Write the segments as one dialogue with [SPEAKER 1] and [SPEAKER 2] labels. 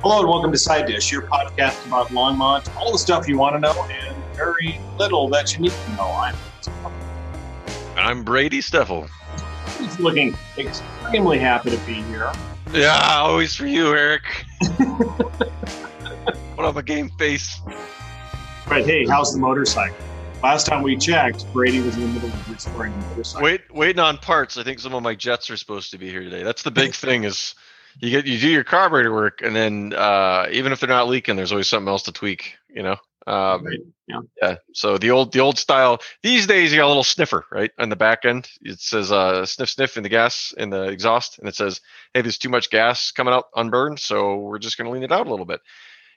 [SPEAKER 1] Hello and welcome to Side Dish, your podcast about Longmont, all the stuff you want to know and very little that you need to know. I'm
[SPEAKER 2] I'm Brady Steffel.
[SPEAKER 1] He's looking extremely happy to be here.
[SPEAKER 2] Yeah, always for you, Eric. what up, a game face?
[SPEAKER 1] But hey, how's the motorcycle? Last time we checked, Brady was in the middle of restoring the motorcycle.
[SPEAKER 2] Wait, waiting on parts. I think some of my jets are supposed to be here today. That's the big thing is you get you do your carburetor work, and then uh, even if they're not leaking, there's always something else to tweak. You know. Um,
[SPEAKER 1] Right, yeah.
[SPEAKER 2] Yeah. So the old the old style. These days you got a little sniffer right on the back end. It says uh, sniff sniff in the gas in the exhaust, and it says, "Hey, there's too much gas coming out unburned, so we're just going to lean it out a little bit."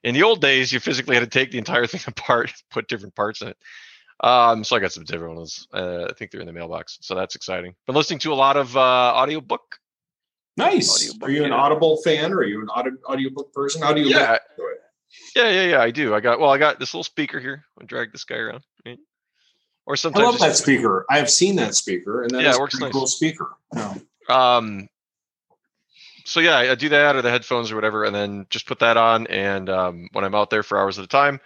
[SPEAKER 2] In the old days, you physically had to take the entire thing apart, put different parts in it. Um, so I got some different ones. Uh, I think they're in the mailbox, so that's exciting. Been listening to a lot of uh, audiobook.
[SPEAKER 1] Nice. Are you an
[SPEAKER 2] yeah.
[SPEAKER 1] Audible fan or are you an audio, audiobook person? How do you
[SPEAKER 2] Yeah,
[SPEAKER 1] listen to it?
[SPEAKER 2] yeah, yeah, yeah. I do. I got well. I got this little speaker here. I drag this guy around. Right? Or
[SPEAKER 1] I love that speaker. I have seen that speaker, and that
[SPEAKER 2] Yeah,
[SPEAKER 1] is
[SPEAKER 2] it
[SPEAKER 1] a
[SPEAKER 2] works
[SPEAKER 1] pretty
[SPEAKER 2] nice.
[SPEAKER 1] cool speaker. Yeah.
[SPEAKER 2] um so yeah i do that or the headphones or whatever and then just put that on and um, when i'm out there for hours at a time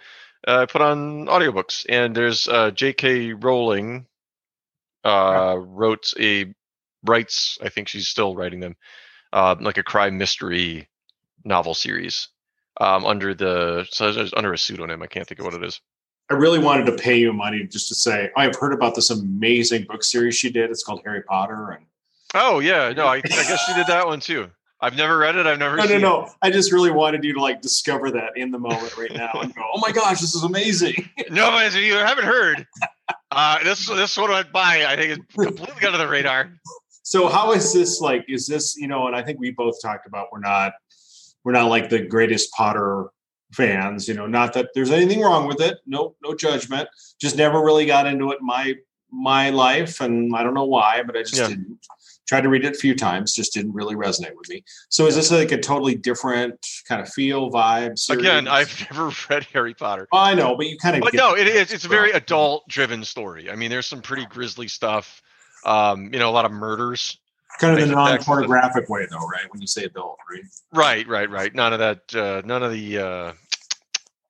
[SPEAKER 2] uh, i put on audiobooks and there's uh, jk rowling uh, wrote a writes i think she's still writing them uh, like a crime mystery novel series um, under the so under a pseudonym i can't think of what it is
[SPEAKER 1] I really wanted to pay you money just to say I've heard about this amazing book series she did. It's called Harry Potter, and
[SPEAKER 2] oh yeah no I, I guess she did that one too i've never read it i've never
[SPEAKER 1] no, no, no.
[SPEAKER 2] it
[SPEAKER 1] I just really wanted you to like discover that in the moment right now and go, "Oh my gosh, this is amazing!"
[SPEAKER 2] No, but you haven't heard, uh, this this one went by. I think it's completely under the radar.
[SPEAKER 1] So how is this like? Is this you know? And I think we both talked about we're not we're not like the greatest Potter fans. You know, not that there's anything wrong with it. No, no judgment. Just never really got into it in my my life, and I don't know why, but I just
[SPEAKER 2] Yeah.
[SPEAKER 1] didn't. Tried to read it a few times, just didn't really resonate with me. So is this like a totally different kind of feel, vibe? Series?
[SPEAKER 2] Again, I've never read Harry Potter,
[SPEAKER 1] I know, but you kind of.
[SPEAKER 2] but no, it is. It's a very adult-driven story. I mean, there's some pretty grisly stuff. Um, you know, a lot of murders.
[SPEAKER 1] kind of the
[SPEAKER 2] Thank you, Dex.
[SPEAKER 1] non-pornographic way, though, right? When you say adult, right?
[SPEAKER 2] Right, right, right. None of that. Uh, none of the. Uh,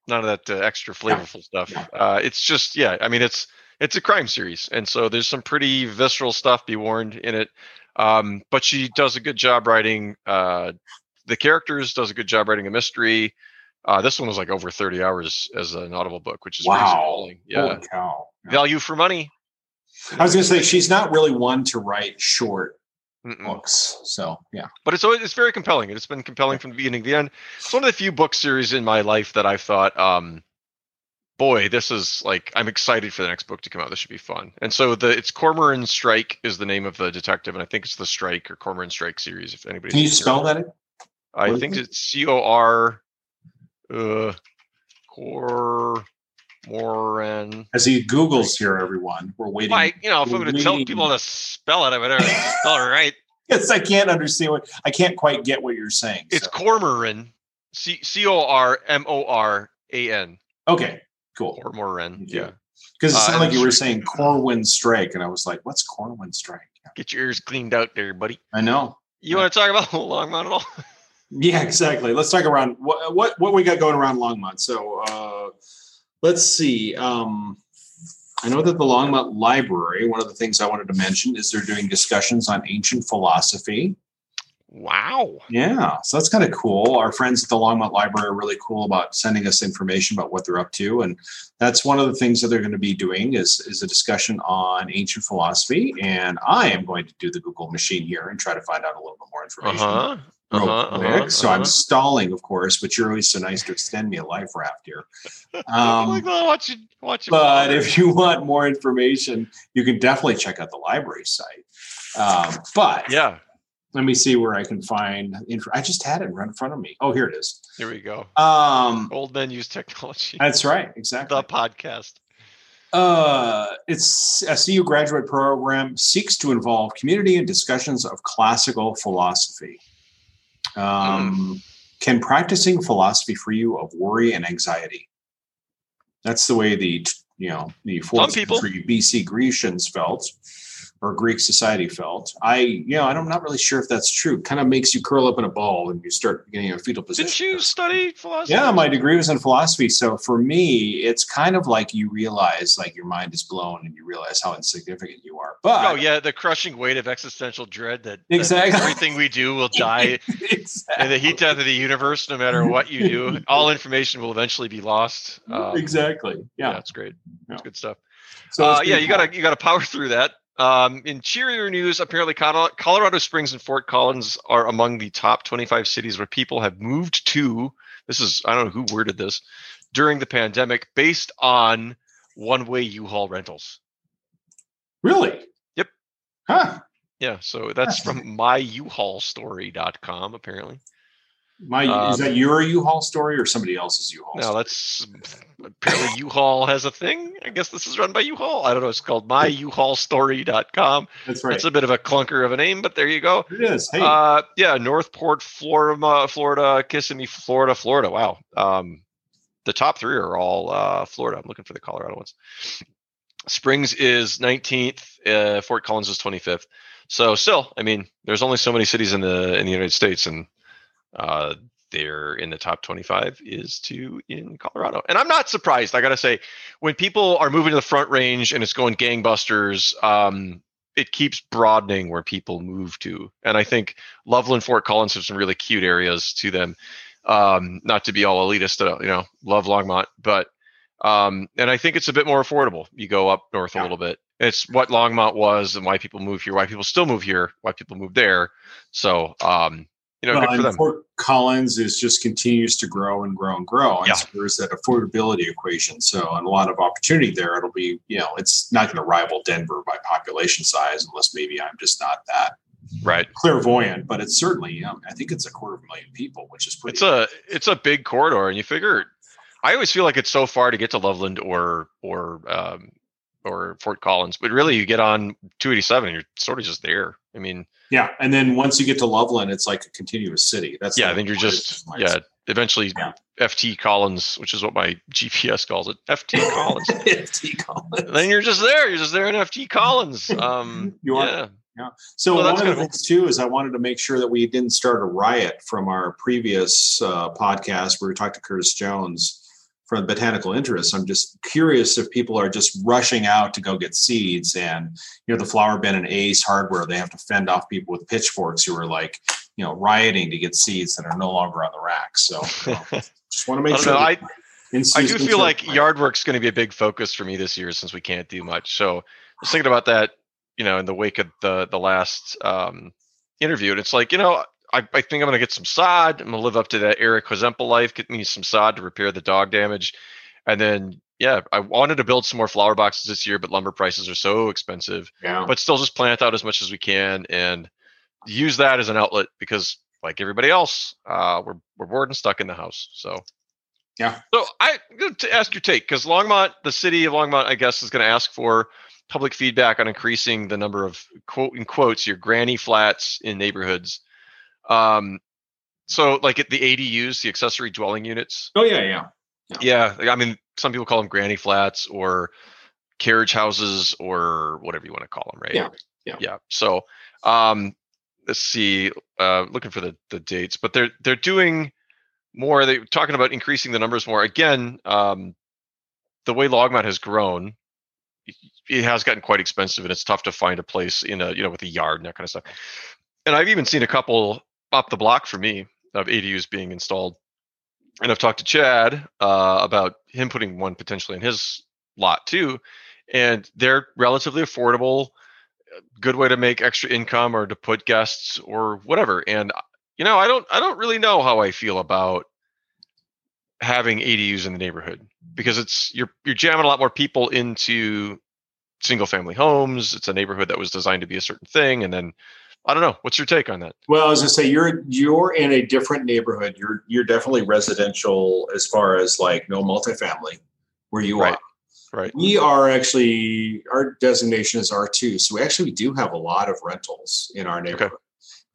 [SPEAKER 2] none of that uh, extra flavorful stuff. Uh, it's just, yeah. I mean, it's it's a crime series, and so there's some pretty visceral stuff. Be warned in it. Um, but she does a good job writing uh, the characters. Does a good job writing a mystery. Uh, this one was like over 30 hours as an audible book, which is
[SPEAKER 1] Wow.
[SPEAKER 2] Yeah, value for money.
[SPEAKER 1] I was going to say she's not really one to write short
[SPEAKER 2] Mm-mm.
[SPEAKER 1] books. So yeah,
[SPEAKER 2] but it's always it's very compelling. It's been compelling from the beginning to the end. It's one of the few book series in my life that I've thought, um, boy, this is like I'm excited for the next book to come out. This should be fun. And so the it's Cormoran Strike is the name of the detective, and I think it's the Strike or Cormoran Strike series. If anybody
[SPEAKER 1] can you spell that?
[SPEAKER 2] I think
[SPEAKER 1] it?
[SPEAKER 2] it's C O R, uh, Cormoran.
[SPEAKER 1] As he Google's here, everyone, we're waiting.
[SPEAKER 2] Why, you know, if I'm going to tell people to spell it, I spell it right.
[SPEAKER 1] Yes, I can't understand what I can't quite get what you're saying.
[SPEAKER 2] It's
[SPEAKER 1] so.
[SPEAKER 2] Cormoran, C C O R M O R A N.
[SPEAKER 1] okay, cool.
[SPEAKER 2] Cormoran. Yeah.
[SPEAKER 1] Because it
[SPEAKER 2] Uh,
[SPEAKER 1] sounded like you were saying Corwin Strike, and I was like, "What's Corwin Strike?"
[SPEAKER 2] Get your ears cleaned out there, buddy.
[SPEAKER 1] I know.
[SPEAKER 2] You want to talk about Longmont at all?
[SPEAKER 1] Yeah, exactly. Let's talk around what what what we got going around Longmont. So uh, let's see. Um, I know that the Longmont Library. One of the things I wanted to mention is they're doing discussions on ancient philosophy.
[SPEAKER 2] Wow.
[SPEAKER 1] Yeah, so that's kind of cool. Our friends at the Longmont Library are really cool about sending us information about what they're up to, and that's one of the things that they're going to be doing is is a discussion on ancient philosophy. And I am going to do the Google machine here and try to find out a little bit more information.
[SPEAKER 2] huh.
[SPEAKER 1] Real
[SPEAKER 2] Uh-huh,
[SPEAKER 1] quick.
[SPEAKER 2] uh-huh,
[SPEAKER 1] so I'm
[SPEAKER 2] uh-huh.
[SPEAKER 1] stalling, of course, but you're always so nice to extend me a life raft here.
[SPEAKER 2] I'm like,
[SPEAKER 1] Um,
[SPEAKER 2] oh, watch it. Watch it.
[SPEAKER 1] but if you want more information, you can definitely check out the library site. Um, but
[SPEAKER 2] yeah,
[SPEAKER 1] let me see where I can find info. I just had it right in front of me. Oh, here it is.
[SPEAKER 2] here we go.
[SPEAKER 1] Um,
[SPEAKER 2] Old men use technology.
[SPEAKER 1] that's right, exactly.
[SPEAKER 2] the podcast.
[SPEAKER 1] Uh, it's a CU graduate program seeks to involve community and discussions of classical philosophy. Um, Can practicing philosophy free you of worry and anxiety? That's the way the you know the fourth century BC Grecians felt. Or Greek society felt. I, you know, I'm not really sure if that's true. It kind of makes you curl up in a ball and you start getting a fetal position.
[SPEAKER 2] Didn't you study philosophy?
[SPEAKER 1] Yeah, my degree was in philosophy. So for me, it's kind of like you realize like your mind is blown and you realize how insignificant you are. But
[SPEAKER 2] oh yeah, the crushing weight of existential dread that, that
[SPEAKER 1] Exactly.
[SPEAKER 2] everything we do will die
[SPEAKER 1] exactly.
[SPEAKER 2] in the heat death of the universe. No matter what you do, all information will eventually be lost. Um,
[SPEAKER 1] exactly.
[SPEAKER 2] Yeah,
[SPEAKER 1] Yeah.
[SPEAKER 2] that's great. That's
[SPEAKER 1] Yeah.
[SPEAKER 2] good stuff.
[SPEAKER 1] So
[SPEAKER 2] uh, yeah, you gotta you gotta power through that. Um, in cheerier news, apparently Colorado Springs and Fort Collins are among the top 25 cities where people have moved to. This is I don't know who worded this during the pandemic, based on one-way U-Haul rentals.
[SPEAKER 1] really.
[SPEAKER 2] Yep.
[SPEAKER 1] Huh.
[SPEAKER 2] Yeah, so that's from myuhaulstory.com apparently.
[SPEAKER 1] My
[SPEAKER 2] Um,
[SPEAKER 1] is that your U-Haul story or somebody else's U-Haul?
[SPEAKER 2] No,
[SPEAKER 1] story?
[SPEAKER 2] that's apparently U-Haul has a thing. I guess this is run by U-Haul. I don't know. It's called myuhaulstory.com.
[SPEAKER 1] that's right.
[SPEAKER 2] That's a bit of a clunker of a name, but there you go.
[SPEAKER 1] it is. Hey,
[SPEAKER 2] Uh, yeah, Northport, Florida, Florida, Kissimmee, Florida, Florida. Wow. Um, the top three are all uh, Florida. I'm looking for the Colorado ones. Springs is 19th. Uh, Fort Collins is 25th. So still, I mean, there's only so many cities in the in the United States, and uh, they're in the top 25 is two in Colorado. And I'm not surprised. I gotta say, when people are moving to the Front Range and it's going gangbusters, um, it keeps broadening where people move to. And I think Loveland, Fort Collins have some really cute areas to them. Um, not to be all elitist, uh, you know, love Longmont, but um, and I think it's a bit more affordable. You go up north a little bit. It's what Longmont was and why people move here, why people still move here, why people move there. So, um, you know,
[SPEAKER 1] well,
[SPEAKER 2] good for
[SPEAKER 1] and
[SPEAKER 2] them.
[SPEAKER 1] Fort Collins is just continues to grow and grow and grow. And
[SPEAKER 2] Yeah.
[SPEAKER 1] so there's that affordability equation. So, and a lot of opportunity there. It'll be, you know, it's not going to rival Denver by population size, unless maybe I'm just not that
[SPEAKER 2] right.
[SPEAKER 1] clairvoyant. But it's certainly, um, I think it's a quarter of a million people, which is pretty.
[SPEAKER 2] It's a it's a big corridor, and you figure. I always feel like it's so far to get to Loveland or or um, or Fort Collins, but really you get on 287, you're sort of just there. I mean,
[SPEAKER 1] yeah. And then once you get to Loveland, it's like a continuous city. That's
[SPEAKER 2] yeah,
[SPEAKER 1] the-
[SPEAKER 2] then you're just yeah. Eventually,
[SPEAKER 1] Yeah.
[SPEAKER 2] FT Collins, which is what my GPS calls it, FT Collins.
[SPEAKER 1] FT Collins.
[SPEAKER 2] then you're just there. You're just there in FT Collins. Um,
[SPEAKER 1] You are.
[SPEAKER 2] yeah.
[SPEAKER 1] So
[SPEAKER 2] Well,
[SPEAKER 1] one of the things too is I wanted to make sure that we didn't start a riot from our previous uh, podcast where we talked to Curtis Jones from the Botanical Interests. I'm just curious if people are just rushing out to go get seeds, and you know the Flower Bin and Ace Hardware they have to fend off people with pitchforks who are like you know rioting to get seeds that are no longer on the rack. So you know, just want to make
[SPEAKER 2] don't
[SPEAKER 1] sure.
[SPEAKER 2] know. I
[SPEAKER 1] in
[SPEAKER 2] I do feel
[SPEAKER 1] for-
[SPEAKER 2] like yard work's going to be a big focus for me this year since we can't do much. So I was thinking about that, you know, in the wake of the the last um, interview, and it's like, you know, I, I think I'm going to get some sod. I'm going to live up to that Eric Hozemple life, get me some sod to repair the dog damage, and then yeah, I wanted to build some more flower boxes this year, but lumber prices are so expensive.
[SPEAKER 1] yeah.
[SPEAKER 2] But still, just plant out as much as we can and use that as an outlet because, like everybody else, uh, we're we're bored and stuck in the house. So
[SPEAKER 1] Yeah.
[SPEAKER 2] so I good to ask your take because Longmont, the city of Longmont, I guess, is going to ask for public feedback on increasing the number of quote in quotes your granny flats in neighborhoods. Um, so like at the ADUs, the accessory dwelling units.
[SPEAKER 1] Oh yeah, yeah.
[SPEAKER 2] Yeah, like, I mean, some people call them granny flats or carriage houses or whatever you want to call them, right?
[SPEAKER 1] Yeah, yeah.
[SPEAKER 2] yeah. So, um, let's see. Uh, looking for the the dates, but they're they're doing more. They're talking about increasing the numbers more. Again, um, the way Longmont has grown, it has gotten quite expensive, and it's tough to find a place in a you know with a yard and that kind of stuff. And I've even seen a couple up the block for me of ADUs being installed and I've talked to Chad uh, about him putting one potentially in his lot too, and they're relatively affordable, uh, good way to make extra income or to put guests or whatever. And uh, you know, I don't, I don't really know how I feel about having ADUs in the neighborhood because it's you're you're jamming a lot more people into single family homes. It's a neighborhood that was designed to be a certain thing, and then I don't know. What's your take on that?
[SPEAKER 1] Well, as I say, you're you're in a different neighborhood. You're you're definitely residential as far as like no multifamily where you
[SPEAKER 2] Right.
[SPEAKER 1] are.
[SPEAKER 2] Right.
[SPEAKER 1] We are actually our designation is R two, so we actually do have a lot of rentals in our neighborhood. Okay.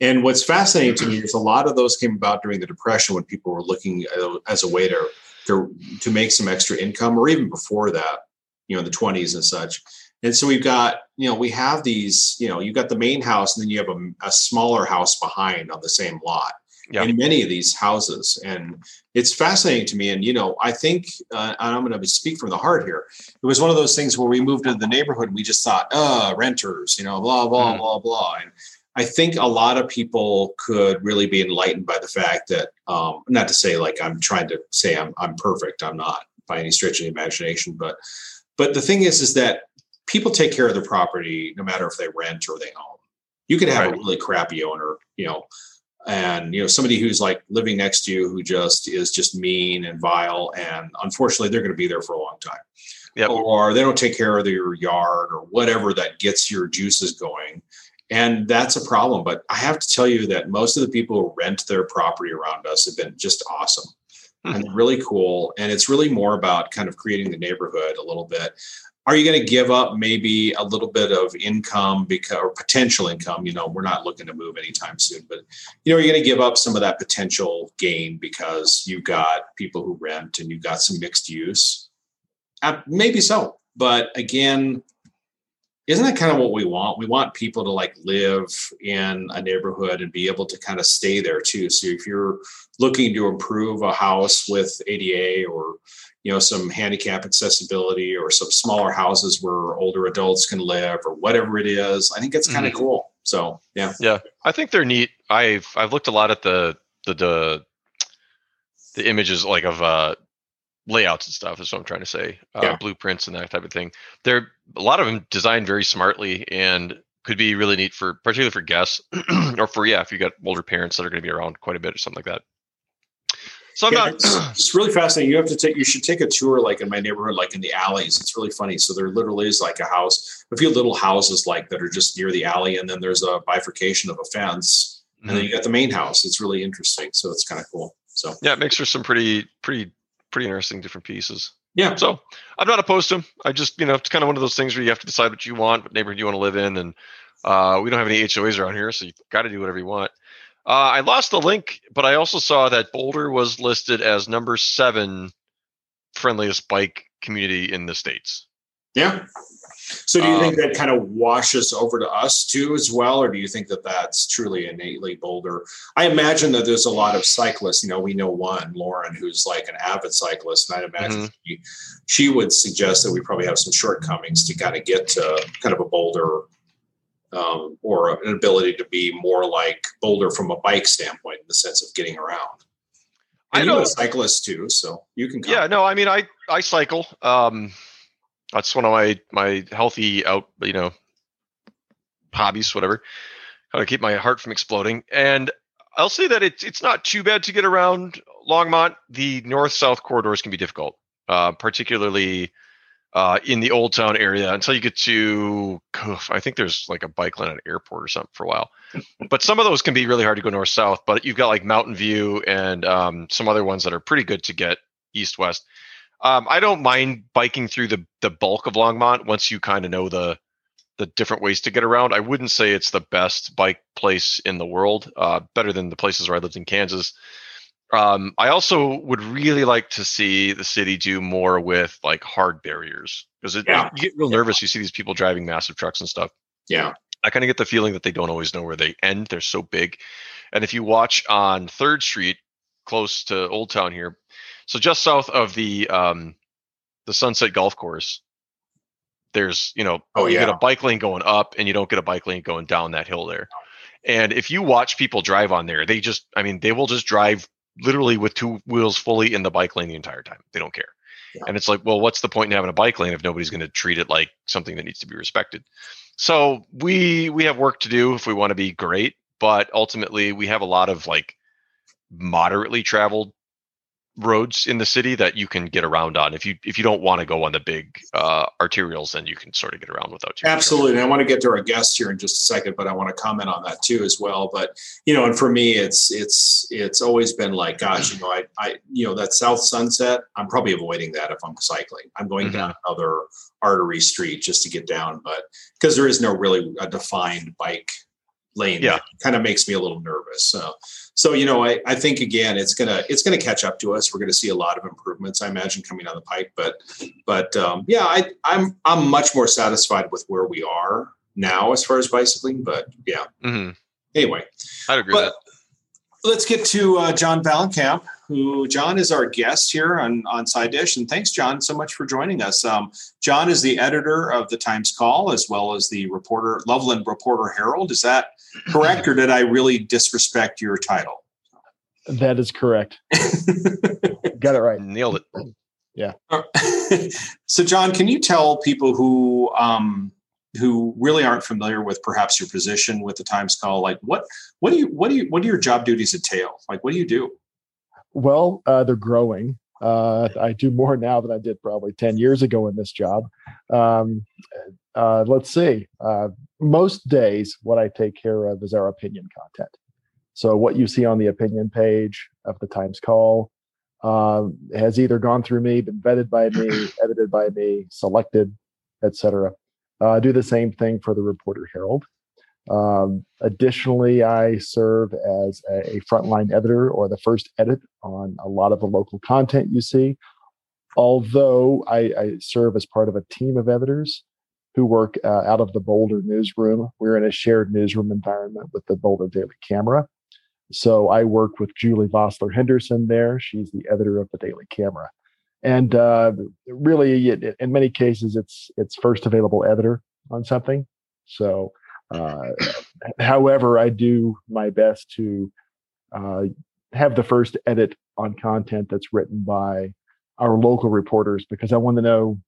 [SPEAKER 1] And what's fascinating to me is a lot of those came about during the depression when people were looking uh, as a way to to to make some extra income, or even before that, you know, the twenties and such. And so we've got, you know, we have these, you know, you've got the main house and then you have a, a smaller house behind on the same lot
[SPEAKER 2] Yeah.
[SPEAKER 1] in many of these houses. And it's fascinating to me. And, you know, I think, uh, and I'm going to speak from the heart here. It was one of those things where we moved into the neighborhood and we just thought, uh, renters, you know, blah, blah,
[SPEAKER 2] Mhm.
[SPEAKER 1] blah, blah. And I think a lot of people could really be enlightened by the fact that, um, not to say like I'm trying to say I'm, I'm perfect. I'm not by any stretch of the imagination, but, but the thing is, is that people take care of their property no matter if they rent or they own. You could have a really crappy owner, you know, and you know somebody who's like living next to you who just is just mean and vile, and unfortunately they're going to be there for a long time.
[SPEAKER 2] Yep.
[SPEAKER 1] Or they don't take care of their yard or whatever that gets your juices going. And that's a problem. But I have to tell you that most of the people who rent their property around us have been just awesome
[SPEAKER 2] Hmm.
[SPEAKER 1] and really cool. And it's really more about kind of creating the neighborhood a little bit. Are you going to give up maybe a little bit of income because or potential income? You know, we're not looking to move anytime soon, but you know, are you going to give up some of that potential gain because you've got people who rent and you've got some mixed use? Uh, maybe so. But again, isn't that kind of what we want? We want people to like live in a neighborhood and be able to kind of stay there too. So if you're looking to improve a house with ADA or you know some handicap accessibility or some smaller houses where older adults can live or whatever it is, I think it's kind of cool. So yeah, Yeah.
[SPEAKER 2] I think they're neat. I've I've looked a lot at the the the, the images like of uh layouts and stuff is what I'm trying to say. Uh,
[SPEAKER 1] Yeah.
[SPEAKER 2] blueprints and that type of thing. They're a lot of them designed very smartly and could be really neat for particularly for guests or for yeah, if you got older parents that are going to be around quite a bit or something like that. So I'm
[SPEAKER 1] Yeah,
[SPEAKER 2] not
[SPEAKER 1] it's, it's really fascinating. You have to take you should take a tour like in my neighborhood, like in the alleys. It's really funny. So there literally is like a house, a few little houses like that are just near the alley, and then there's a bifurcation of a fence, and
[SPEAKER 2] Mm-hmm.
[SPEAKER 1] then you got the main house. It's really interesting. So it's kind of cool. So
[SPEAKER 2] yeah, it makes for some pretty pretty pretty interesting different pieces.
[SPEAKER 1] yeah,
[SPEAKER 2] So I'm not opposed to them. I just, you know, it's kind of one of those things where you have to decide what you want, what neighborhood you want to live in. And uh, we don't have any HOAs around here, so you got to do whatever you want. Uh, I lost the link, but I also saw that Boulder was listed as number seven friendliest bike community in the states.
[SPEAKER 1] yeah. So do you think
[SPEAKER 2] Um,
[SPEAKER 1] that kind of washes over to us too as well, or do you think that that's truly innately Boulder? I imagine that there's a lot of cyclists. You know, we know one, Lauren, who's like an avid cyclist, and I'd imagine she, she would suggest that we probably have some shortcomings to kind of get to kind of a Boulder um, or an ability to be more like Boulder from a bike standpoint in the sense of getting around.
[SPEAKER 2] I
[SPEAKER 1] And you're
[SPEAKER 2] know-
[SPEAKER 1] a cyclist too, so you can.
[SPEAKER 2] Yeah, no, I mean, I I cycle. Um, that's one of my my healthy out, you know, hobbies, whatever. How to keep my heart from exploding. And I'll say that it's it's not too bad to get around Longmont. The north south corridors can be difficult, uh, particularly uh, in the old town area until you get to. I think there's like a bike lane at an airport or something for a while. But some of those can be really hard to go north south. But you've got like Mountain View and um, some other ones that are pretty good to get east west. Um, I don't mind biking through the the bulk of Longmont once you kind of know the the different ways to get around. I wouldn't say it's the best bike place in the world. Uh, better than the places where I lived in Kansas. Um, I also would really like to see the city do more with like hard barriers because
[SPEAKER 1] Yeah.
[SPEAKER 2] you get real nervous. You see these people driving massive trucks and stuff.
[SPEAKER 1] Yeah.
[SPEAKER 2] I kind of get the feeling that they don't always know where they end. They're so big. And if you watch on Third Street, close to Old Town here, so just south of the um, the Sunset Golf Course, there's you know
[SPEAKER 1] Oh,
[SPEAKER 2] you get a bike lane going up, and you don't get a bike lane going down that hill there. And if you watch people drive on there, they just I mean they will just drive literally with two wheels fully in the bike lane the entire time. They don't care.
[SPEAKER 1] Yeah.
[SPEAKER 2] And it's like, well, what's the point in having a bike lane if nobody's going to treat it like something that needs to be respected? So we we have work to do if we want to be great, but ultimately we have a lot of like moderately traveled roads in the city that you can get around on. If you if you don't want to go on the big uh, arterials, then you can sort of get around without too.
[SPEAKER 1] Absolutely. And I want to get to our guests here in just a second, but I want to comment on that too as well. But you know, and for me, it's it's it's always been like, gosh, you know, I I you know that South Sunset, I'm probably avoiding that if I'm cycling. I'm going
[SPEAKER 2] Mhm.
[SPEAKER 1] down another artery street just to get down, but because there is no really a defined bike lane
[SPEAKER 2] Yeah.
[SPEAKER 1] kind of makes me a little nervous. So, so you know, I, I think again, it's gonna it's gonna catch up to us. We're gonna see a lot of improvements, I imagine, coming down the pike. But, but um, yeah, I, I'm I'm much more satisfied with where we are now as far as bicycling. But yeah,
[SPEAKER 2] hmm
[SPEAKER 1] anyway,
[SPEAKER 2] I'd agree with
[SPEAKER 1] but let's get to uh, John Vahlenkamp, who John is our guest here on on Side Dish, and thanks, John, so much for joining us. Um, John is the editor of the Times Call as well as the reporter Loveland Reporter Herald. Is that correct, or did I really disrespect your title?
[SPEAKER 3] That is correct. Got it right.
[SPEAKER 2] Nailed it. Yeah.
[SPEAKER 1] so, John, can you tell people who um, who really aren't familiar with perhaps your position with the Times Call, like what what do you what do you what do your job duties entail? Like, what do you do?
[SPEAKER 3] Well, uh, they're growing. Uh, I do more now than I did probably 10 years ago in this job. Um, uh, let's see. Uh, most days, what I take care of is our opinion content. So, what you see on the opinion page of the Times Call uh, has either gone through me, been vetted by me, edited by me, selected, etc. Uh, I do the same thing for the Reporter Herald. Um, additionally, I serve as a, a frontline editor or the first edit on a lot of the local content you see. Although I, I serve as part of a team of editors who work uh, out of the Boulder newsroom. We're in a shared newsroom environment with the Boulder Daily Camera. So I work with Julie Vossler Henderson there. She's the editor of the Daily Camera. And uh, really, it, in many cases, it's it's first available editor on something. So uh, however, I do my best to uh, have the first edit on content that's written by our local reporters because I want to know,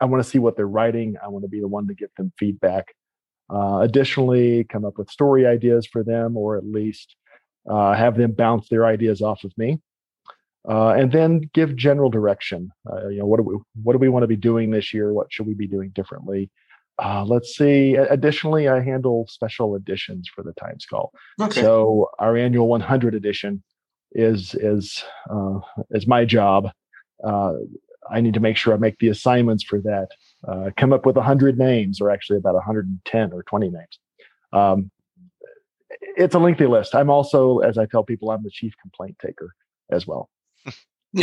[SPEAKER 3] I want to see what they're writing. I want to be the one to give them feedback. Uh, additionally, come up with story ideas for them, or at least uh, have them bounce their ideas off of me. Uh, and then give general direction. Uh, you know, what do we what do we want to be doing this year? What should we be doing differently? Uh, let's see. Additionally, I handle special editions for the Times Call.
[SPEAKER 1] Okay.
[SPEAKER 3] So our annual 100 edition is is uh, is my job. I need to make sure I make the assignments for that. Uh, come up with 100 names, or actually about 110 or 20 names. Um, it's a lengthy list. I'm also, as I tell people, I'm the chief complaint taker as well.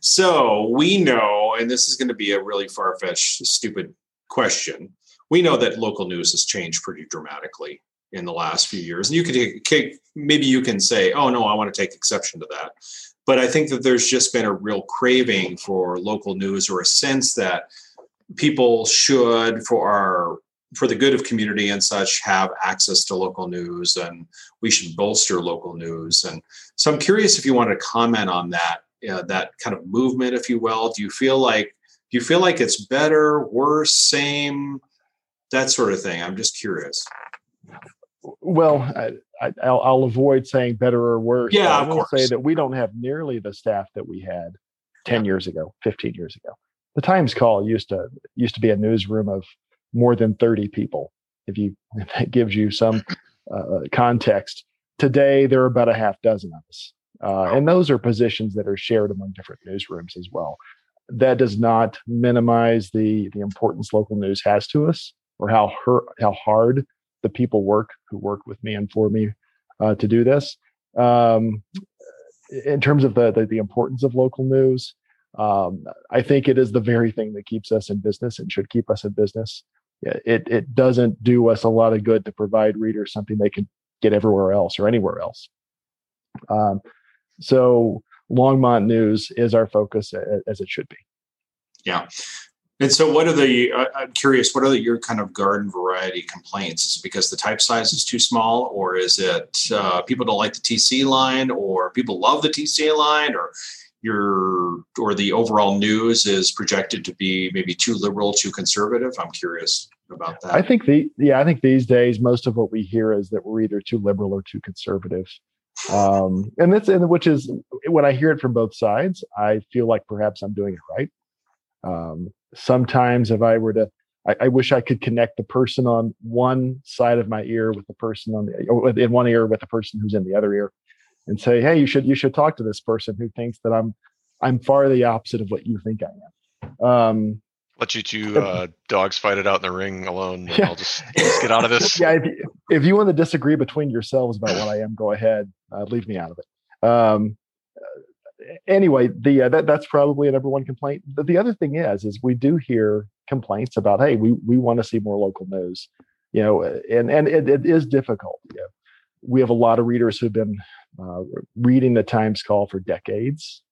[SPEAKER 1] so we know, and this is going to be a really far fetched, stupid question. We know that local news has changed pretty dramatically in the last few years. And you could maybe you can say, oh, no, I want to take exception to that. But I think that there's just been a real craving for local news or a sense that people should, for our for the good of community and such have access to local news and we should bolster local news. And so i'm curious if you want to comment on that uh, that kind of movement if you will. Do you feel like do you feel like it's better worse same that sort of thing? I'm just curious
[SPEAKER 3] Well, I, I, I'll, I'll avoid saying better or worse.
[SPEAKER 1] Yeah,
[SPEAKER 3] I
[SPEAKER 1] of
[SPEAKER 3] will say that we don't have nearly the staff that we had 10 years ago, 15 years ago. The Times Call used to used to be a newsroom of more than 30 people. If you if that gives you some uh, context, today there are about a half dozen of us, uh, and those are positions that are shared among different newsrooms as well. That does not minimize the the importance local news has to us, or how her, how hard the people work who work with me and for me uh, to do this. Um, in terms of the, the the importance of local news, um, I think it is the very thing that keeps us in business and should keep us in business. It it doesn't do us a lot of good to provide readers something they can get everywhere else or anywhere else. Um, so Longmont News is our focus as it should be.
[SPEAKER 1] yeah and so what are the uh, i'm curious what are the, your kind of garden variety complaints is it because the type size is too small or is it uh, people don't like the tc line or people love the tc line or your or the overall news is projected to be maybe too liberal too conservative i'm curious about that
[SPEAKER 3] I think the yeah, I think these days most of what we hear is that we're either too liberal or too conservative. Um, and that's and which is when I hear it from both sides, I feel like perhaps I'm doing it right. Um, sometimes if I were to I, I wish I could connect the person on one side of my ear with the person on the in one ear with the person who's in the other ear and say, hey, you should you should talk to this person who thinks that I'm I'm far the opposite of what you think I am. Um,
[SPEAKER 2] let you two uh, dogs fight it out in the ring alone. Yeah. I'll just, just, get out of this.
[SPEAKER 3] yeah, if you, if you, want to disagree between yourselves about what I am, go ahead. Uh, leave me out of it. Um, anyway, the uh, that, that's probably a number one complaint. But the other thing is, is we do hear complaints about, hey, we we want to see more local news, you know, and and it, it is difficult. You know, we have a lot of readers who've been uh, reading the Times Call for decades,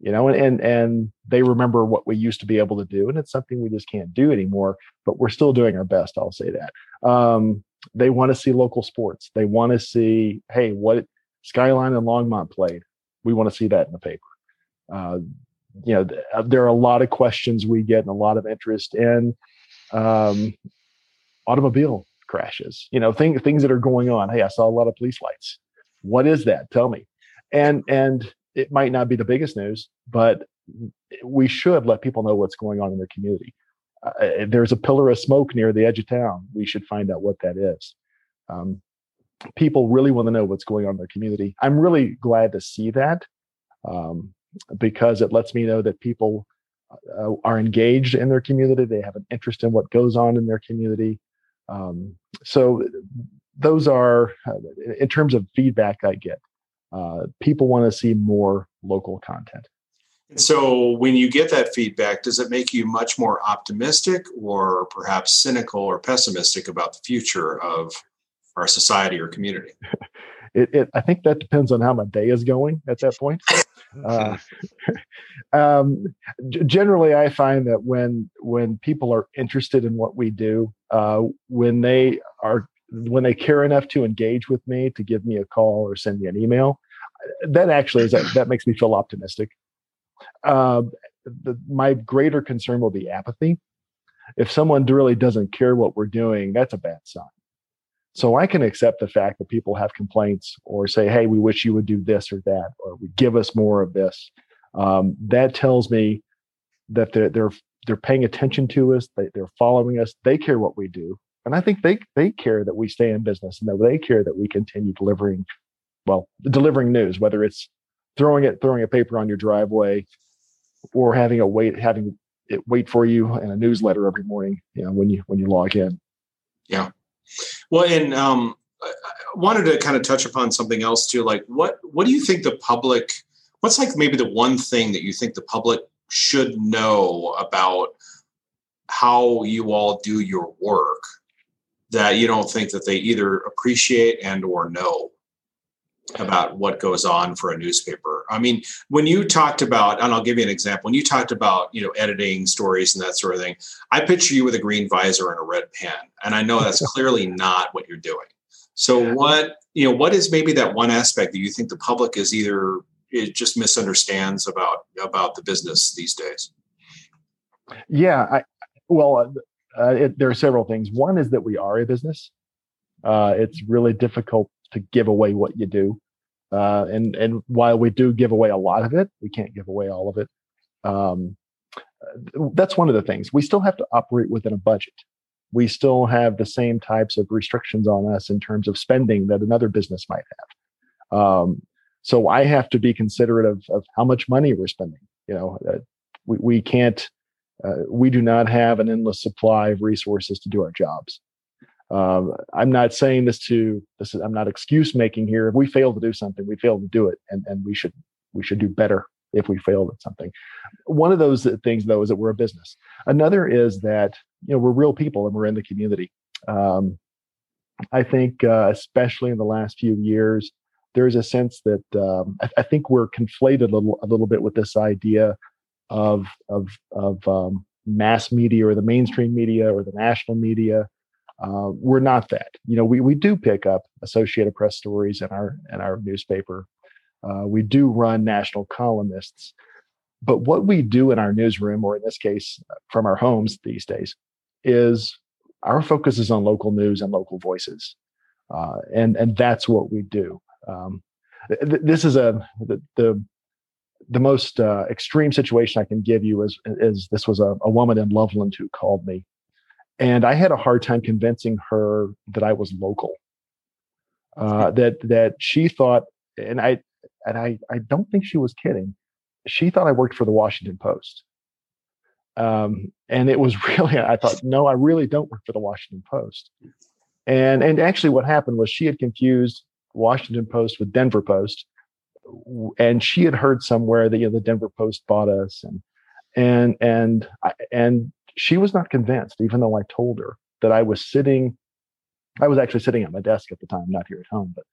[SPEAKER 3] you know, and, and and they remember what we used to be able to do, and it's something we just can't do anymore. But we're still doing our best. I'll say that. Um, they want to see local sports. They want to see, hey, what Skyline and Longmont played. We want to see that in the paper. Uh, you know, uh, there are a lot of questions we get and a lot of interest in um, automobile crashes. You know, things things that are going on. Hey, I saw a lot of police lights. What is that? Tell me. And and it might not be the biggest news, but we should let people know what's going on in their community. Uh, there's a pillar of smoke near the edge of town. We should find out what that is. Um, people really want to know what's going on in their community. I'm really glad to see that um, because it lets me know that people uh, are engaged in their community. They have an interest in what goes on in their community. Um, so those are, uh, in terms of feedback I get, uh, people want to see more local content.
[SPEAKER 1] And so when you get that feedback, does it make you much more optimistic or perhaps cynical or pessimistic about the future of our society or community?
[SPEAKER 3] It, it, I think that depends on how my day is going at that point. Uh, um, g- generally, I find that when when people are interested in what we do, uh, when they are when they care enough to engage with me, to give me a call or send me an email, that actually is that, that makes me feel optimistic. Uh, the, my greater concern will be apathy. If someone really doesn't care what we're doing, that's a bad sign. So I can accept the fact that people have complaints or say, "Hey, we wish you would do this or that, or give us more of this." Um, that tells me that they're they're they're paying attention to us. They, they're following us. They care what we do, and I think they they care that we stay in business and that they care that we continue delivering, well, delivering news, whether it's throwing it throwing a paper on your driveway, or having a wait having it wait for you in a newsletter every morning. You know when you when you log in.
[SPEAKER 1] Yeah. Well, and um, I wanted to kind of touch upon something else too. Like, what what do you think the public? What's like maybe the one thing that you think the public should know about how you all do your work that you don't think that they either appreciate and or know about what goes on for a newspaper. I mean, when you talked about, and I'll give you an example, when you talked about, you know, editing stories and that sort of thing, I picture you with a green visor and a red pen. And I know that's clearly not what you're doing. So what, you know, what is maybe that one aspect that you think the public is either it just misunderstands about about the business these days?
[SPEAKER 3] Yeah, I well, uh, it, there are several things. One is that we are a business. Uh, it's really difficult to give away what you do. Uh, and and while we do give away a lot of it, we can't give away all of it. Um, that's one of the things. We still have to operate within a budget. We still have the same types of restrictions on us in terms of spending that another business might have. Um, so I have to be considerate of, of how much money we're spending. You know, uh, we, we can't, uh, we do not have an endless supply of resources to do our jobs. Um, I'm not saying this to this is I'm not excuse making here. If we fail to do something, we fail to do it, and and we should we should do better if we failed at something. One of those things though is that we're a business. Another is that you know we're real people and we're in the community. Um, I think uh, especially in the last few years, there's a sense that um, I, I, think we're conflated a little a little bit with this idea of of of um, mass media or the mainstream media or the national media uh, we're not that. You know, we we do pick up Associated Press stories in our in our newspaper. Uh, we do run national columnists, but what we do in our newsroom, or in this case, from our homes these days, is our focus is on local news and local voices, uh, and and that's what we do. Um, th- this is a the the, the most uh, extreme situation I can give you is is this was a, a woman in Loveland who called me and I had a hard time convincing her that I was local. Uh, that that she thought, and I and I I don't think she was kidding. She thought I worked for the Washington Post. um, and it was really I thought, no, I really don't work for the Washington Post. And and actually, what happened was she had confused Washington Post with Denver Post, and she had heard somewhere that you know the Denver Post bought us, and and and and she was not convinced, even though I told her that I was sitting. I was actually sitting at my desk at the time, not here at home, but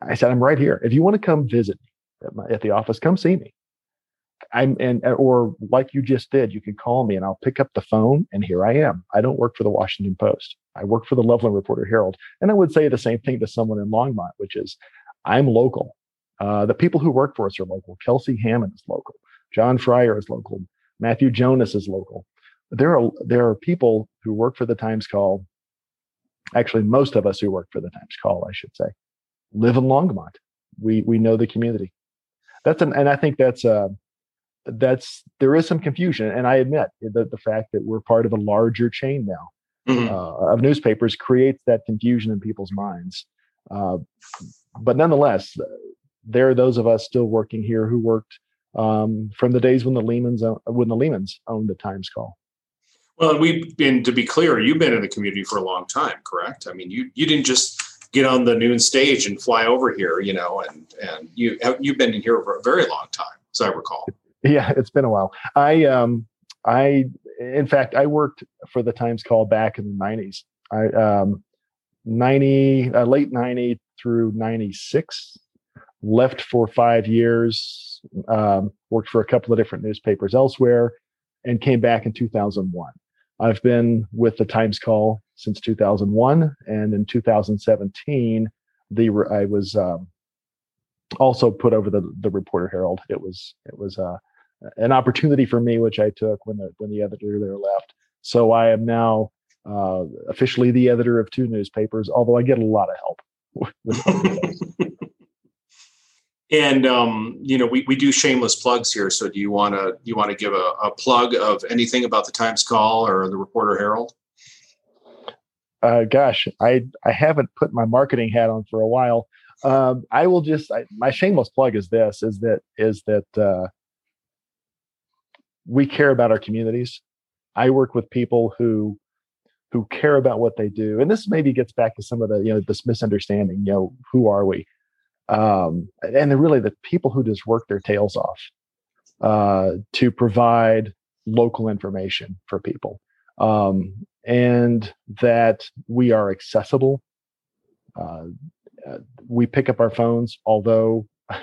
[SPEAKER 3] I said, I'm right here. If you want to come visit me at, my, at the office, come see me. I'm and or like you just did, you can call me and I'll pick up the phone and here I am. I don't work for the Washington Post. I work for the Loveland Reporter Herald. And I would say the same thing to someone in Longmont, which is I'm local. Uh, the people who work for us are local. Kelsey Hammon is local. John Fryar is local. Matthew Jonas is local. There are there are people who work for the Times Call. Actually, most of us who work for the Times Call, I should say, live in Longmont. We we know the community. That's an and I think that's uh that's there is some confusion, and I admit that the fact that we're part of a larger chain now mm-hmm. uh, of newspapers creates that confusion in people's minds. Uh, but nonetheless, there are those of us still working here who worked um, from the days when the Lehmans when the Lehmans owned the Times Call.
[SPEAKER 1] Well, we've been to be clear, you've been in the community for a long time, correct? I mean, you you didn't just get on the noon stage and fly over here, you know, and and you you've been in here for a very long time, as I recall.
[SPEAKER 3] Yeah, it's been a while. I um I in fact I worked for the Times Call back in the nineties. I um 90 uh, late 90 through 96 left for five years um, worked for a couple of different newspapers elsewhere and came back in 2001 i've been with the times call since 2001 and in 2017 the i was um, also put over the the reporter herald it was it was uh, an opportunity for me, which I took when the when the editor there left. So I am now uh, officially the editor of two newspapers, although I get a lot of help.
[SPEAKER 1] and um, you know, we, we do shameless plugs here. So do you want to you want to give a, a plug of anything about the Times Call or the Reporter Herald?
[SPEAKER 3] Uh, gosh, I I haven't put my marketing hat on for a while. Um, I will just I, my shameless plug is this: is that is that uh, we care about our communities. I work with people who who care about what they do, and this maybe gets back to some of the you know this misunderstanding. You know, who are we? Um, and they're really the people who just work their tails off uh, to provide local information for people, um, and that we are accessible. Uh, uh we pick up our phones, although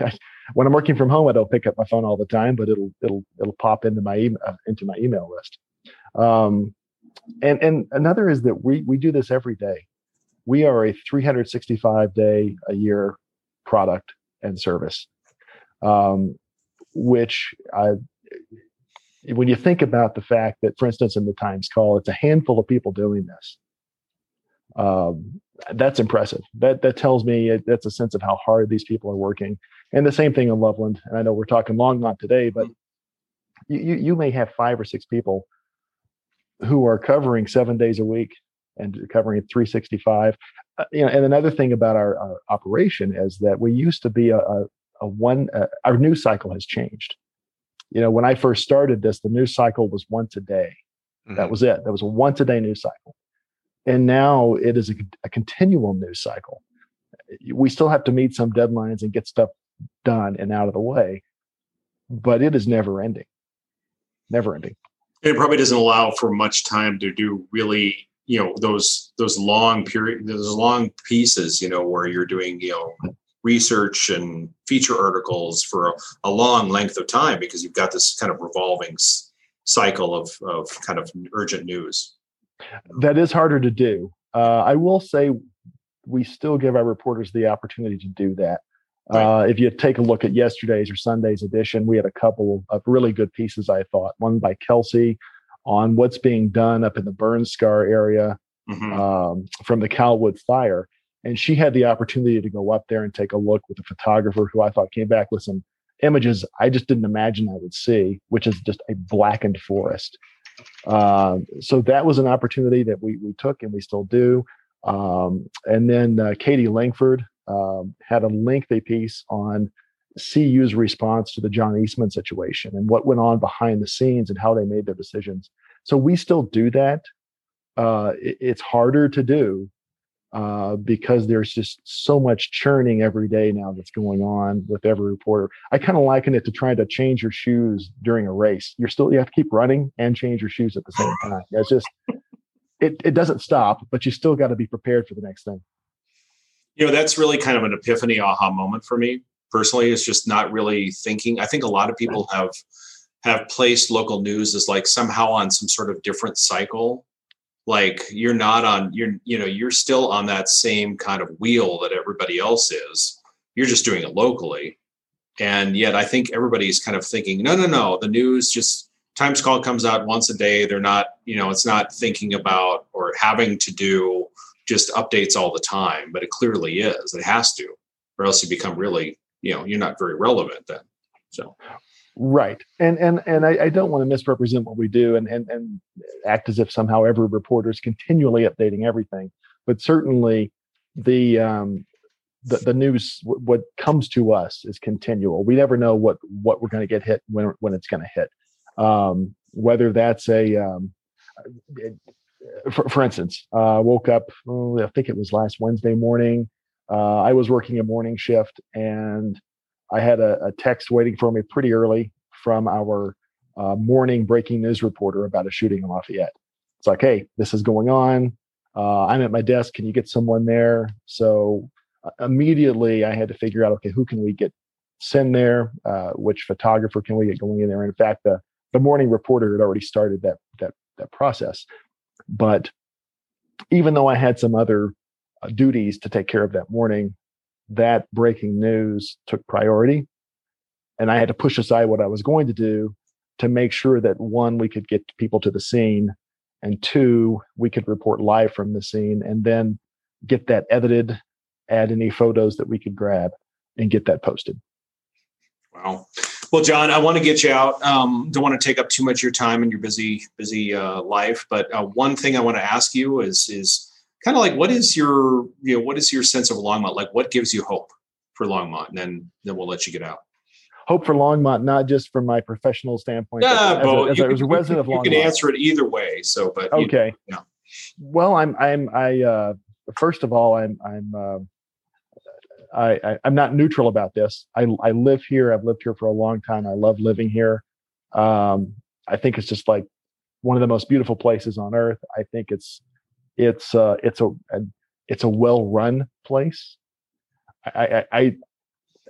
[SPEAKER 3] when I'm working from home, I don't pick up my phone all the time, but it'll it'll it'll pop into my email uh, into my email list. Um, and and another is that we we do this every day. We are a 365 day a year product and service, um, which I when you think about the fact that, for instance, in the Times Call, it's a handful of people doing this. Um, that's impressive. That that tells me it, that's a sense of how hard these people are working. And the same thing in Loveland. And I know we're talking Longmont today, but you you may have five or six people who are covering seven days a week and covering 365. Uh, you know, and another thing about our, our, operation is that we used to be a, a, a one. Uh, our news cycle has changed. You know, when I first started this, the news cycle was once a day. Mm-hmm. That was it. That was a once a day news cycle and now it is a, a continual news cycle. We still have to meet some deadlines and get stuff done and out of the way, but it is never ending. Never ending.
[SPEAKER 1] It probably doesn't allow for much time to do really, you know, those those long period, those long pieces, you know, where you're doing, you know, research and feature articles for a, a long length of time because you've got this kind of revolving cycle of of kind of urgent news
[SPEAKER 3] that is harder to do. Uh, I will say we still give our reporters the opportunity to do that. Right. Uh, if you take a look at yesterday's or Sunday's edition, we had a couple of really good pieces, I thought. One by Kelsey on what's being done up in the burn scar area mm-hmm. um, from the Calwood fire. And she had the opportunity to go up there and take a look with a photographer who I thought came back with some images I just didn't imagine I would see, which is just a blackened forest. Uh, so that was an opportunity that we we took and we still do. Um, and then uh, Katie Langford um, had a lengthy piece on CU's response to the John Eastman situation and what went on behind the scenes and how they made their decisions. So we still do that. Uh, it, it's harder to do uh, because there's just so much churning every day now that's going on with every reporter. I kind of liken it to trying to change your shoes during a race. You're still you have to keep running and change your shoes at the same time. It's just it it doesn't stop, but you still got to be prepared for the next thing.
[SPEAKER 1] You know, that's really kind of an epiphany aha moment for me personally. Is just not really thinking. I think a lot of people have have placed local news as like somehow on some sort of different cycle. Like you're not on you're you know you're still on that same kind of wheel that everybody else is. You're just doing it locally. And yet i think everybody's kind of thinking no no no the news just times call comes out once a day. They're not you know it's not thinking about or having to do just updates all the time but it clearly is. It has to or else you become really you know you're not very relevant then so
[SPEAKER 3] Right. And and and I, I, don't want to misrepresent what we do and, and and act as if somehow every reporter is continually updating everything. But certainly the um the, the news what comes to us is continual. We never know what what we're going to get hit when when it's going to hit. Um, whether that's a um, for, for instance, uh, woke up, oh, I think it was last Wednesday morning. Uh, I was working a morning shift and I had a, a text waiting for me pretty early from our uh, morning breaking news reporter about a shooting in Lafayette. It's like, hey, this is going on. Uh, I'm at my desk. Can you get someone there? So uh, immediately I had to figure out, okay, who can we get send there? Uh, which photographer can we get going in there? And in fact, the the morning reporter had already started that that that process. But even though I had some other duties to take care of that morning, that breaking news took priority. And I had to push aside what I was going to do to make sure that one, we could get people to the scene, and two, we could report live from the scene and then get that edited, add any photos that we could grab, and get that posted.
[SPEAKER 1] Wow. Well, John, I want to get you out. Um, don't want to take up too much of your time in your busy, busy uh, life. But uh, one thing I want to ask you is, is kind of like what is your you know what is your sense of Longmont? Like what gives you hope for Longmont? And then then we'll let you get out.
[SPEAKER 3] Hope for Longmont, not just from my professional standpoint.
[SPEAKER 1] Yeah, but as a, as a resident of Longmont. You can answer it either way. So, but
[SPEAKER 3] okay. You know, yeah. Well, I'm I'm I uh, first of all I'm I'm uh, I, I am not neutral about this. I I live here. I've lived here for a long time. I love living here. Um, I think it's just like one of the most beautiful places on earth. I think it's it's uh, it's a, a it's a well run place. I, I, I,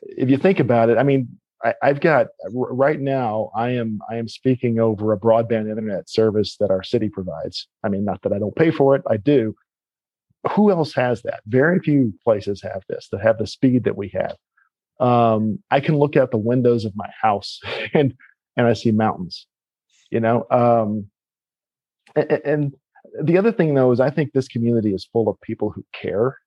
[SPEAKER 3] if you think about it, I mean, I, have got right now. I am I am speaking over a broadband internet service that our city provides. I mean, not that I don't pay for it, I do. Who else has that? Very few places have this that have the speed that we have. Um, I can look out the windows of my house and and I see mountains. You know, um, and, and the other thing though is I think this community is full of people who care.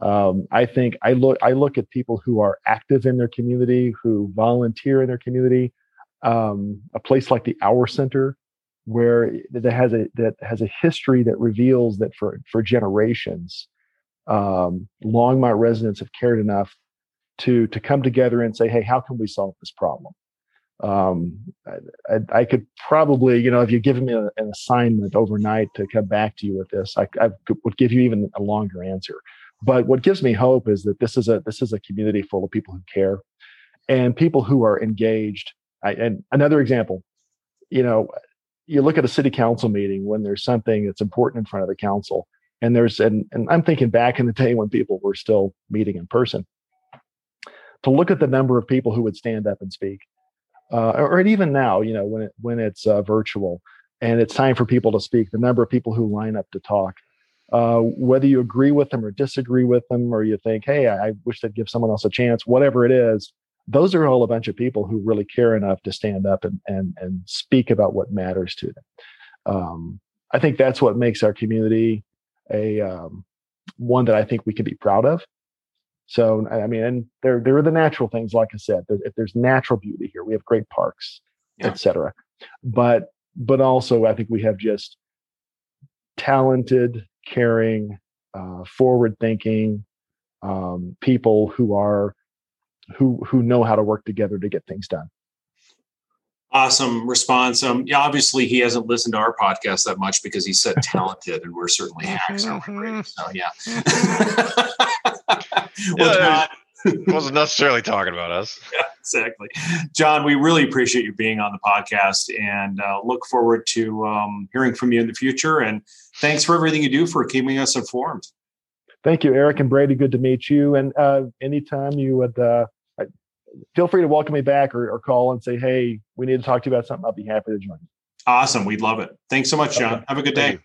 [SPEAKER 3] Um, I think I look I look at people who are active in their community, who volunteer in their community. Um, a place like the Our Center, where that has a that has a history that reveals that for for generations, um, Longmont residents have cared enough to to come together and say, hey, how can we solve this problem? Um, I, I, could probably, you know, if you give me a, an assignment overnight to come back to you with this, I, I would give you even a longer answer. But what gives me hope is that this is a this is a community full of people who care, and people who are engaged. I, and another example, you know, you look at a city council meeting when there's something that's important in front of the council, and there's and and I'm thinking back in the day when people were still meeting in person. To look at the number of people who would stand up and speak, uh, or even now, you know, when it when it's uh, virtual and it's time for people to speak, the number of people who line up to talk, uh, whether you agree with them or disagree with them, or you think, hey, I, I wish they'd give someone else a chance, whatever it is, those are all a bunch of people who really care enough to stand up and and and speak about what matters to them. Um, I think that's what makes our community a um, one that I think we can be proud of. So I mean, and there there are the natural things, like I said. There, if there's natural beauty here, we have great parks, yeah. etc. But but also, I think we have just talented, caring, uh, forward-thinking um, people who are who who know how to work together to get things done.
[SPEAKER 1] Awesome response. Um, yeah, obviously he hasn't listened to our podcast that much because he said talented, and we're certainly hacks, aren't we, So yeah. well, John,
[SPEAKER 2] wasn't necessarily talking about us.
[SPEAKER 1] exactly, John. We really appreciate you being on the podcast, and uh, look forward to um, hearing from you in the future. And thanks for everything you do for keeping us informed.
[SPEAKER 3] Thank you, Eric and Brady. Good to meet you. And uh, anytime you would uh, feel free to welcome me back or, or call and say, "Hey, we need to talk to you about something." I'll be happy to join. you.
[SPEAKER 1] Awesome, we'd love it. Thanks so much, John. Have a good
[SPEAKER 2] Thank
[SPEAKER 1] day.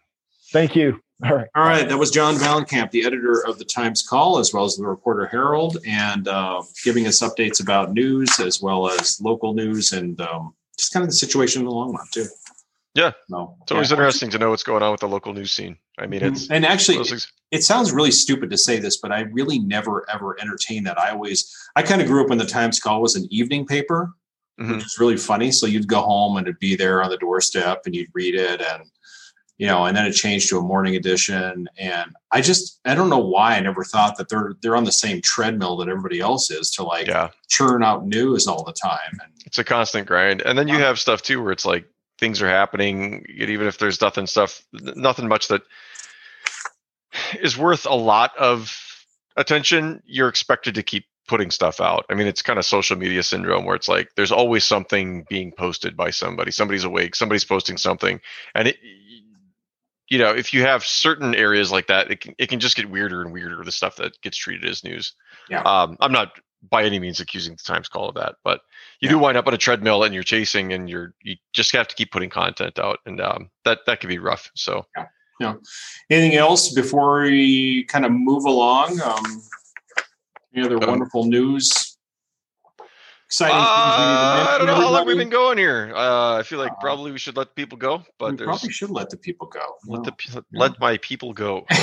[SPEAKER 3] Thank you. All right.
[SPEAKER 1] All right, that was John Vahlenkamp, the editor of the Times Call, as well as the Reporter Herald, and uh, giving us updates about news as well as local news and um, just kind of the situation in the long run, too.
[SPEAKER 2] Yeah.
[SPEAKER 1] no,
[SPEAKER 2] It's always
[SPEAKER 1] yeah.
[SPEAKER 2] interesting to know what's going on with the local news scene. I mean, it's
[SPEAKER 1] and actually,
[SPEAKER 2] those things-
[SPEAKER 1] it sounds really stupid to say this, but I really never ever entertain that. I always, I kind of grew up when the Times Call was an evening paper,
[SPEAKER 2] Mhm.
[SPEAKER 1] which was really funny. So you'd go home and it'd be there on the doorstep, and you'd read it, and you know, and then it changed to a morning edition. And I just, I don't know why I never thought that they're they're on the same treadmill that everybody else is to like
[SPEAKER 2] yeah,
[SPEAKER 1] churn out news all the time. And
[SPEAKER 2] it's a constant grind. And then you have stuff too where it's like things are happening, even if there's nothing stuff, nothing much that is worth a lot of attention, you're expected to keep putting stuff out. I mean, it's kind of social media syndrome where it's like there's always something being posted by somebody. Somebody's awake, somebody's posting something, and it. You know, if you have certain areas like that, it can it can just get weirder and weirder. The stuff that gets treated as news.
[SPEAKER 1] Yeah.
[SPEAKER 2] Um, I'm not by any means accusing the Times Call of that, but you do wind up on a treadmill and you're chasing and you're you just have to keep putting content out, and um, that that can be rough. So yeah.
[SPEAKER 1] anything else before we kind of move along? Um, any other
[SPEAKER 2] Um,
[SPEAKER 1] wonderful news? Exciting
[SPEAKER 2] Uh,
[SPEAKER 1] things we need to
[SPEAKER 2] I don't know how long we've been going here. Uh, I feel like
[SPEAKER 1] Uh,
[SPEAKER 2] probably we should let people go, but
[SPEAKER 1] we probably should let the people go.
[SPEAKER 2] let the
[SPEAKER 1] No.
[SPEAKER 2] pe- let my people go.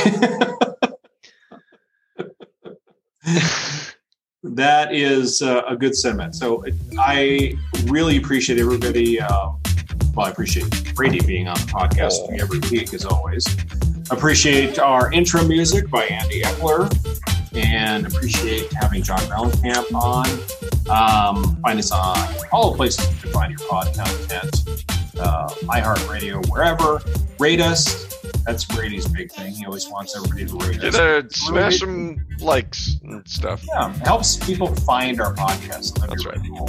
[SPEAKER 1] that is uh, a good sentiment. So I really appreciate everybody. Uh, well, I appreciate Brady being on the podcast me every week, as always. Appreciate our intro music by Andy Eckler, and appreciate having John Mellencamp on. Um, find us on all the places you can find your pod content, uh, iHeartRadio, wherever. Rate us. That's Brady's big thing. He always wants everybody to rate
[SPEAKER 2] Get
[SPEAKER 1] us.
[SPEAKER 2] a, smash some likes and stuff.
[SPEAKER 1] Yeah, it helps people find our podcast. So
[SPEAKER 2] That's
[SPEAKER 1] really cool.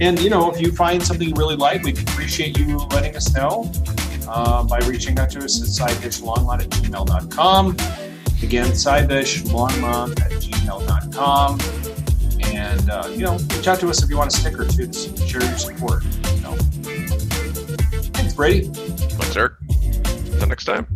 [SPEAKER 1] And you know, if you find something you really like, we'd appreciate you letting us know uh, by reaching out to us at sidedishlongmont at gmail.com. Again, sidedishlongmont at gmail.com. And uh, you know, reach out to us if you want a sticker too to share your support. So, thanks, Brady.
[SPEAKER 2] Thanks, Eric. Until next time.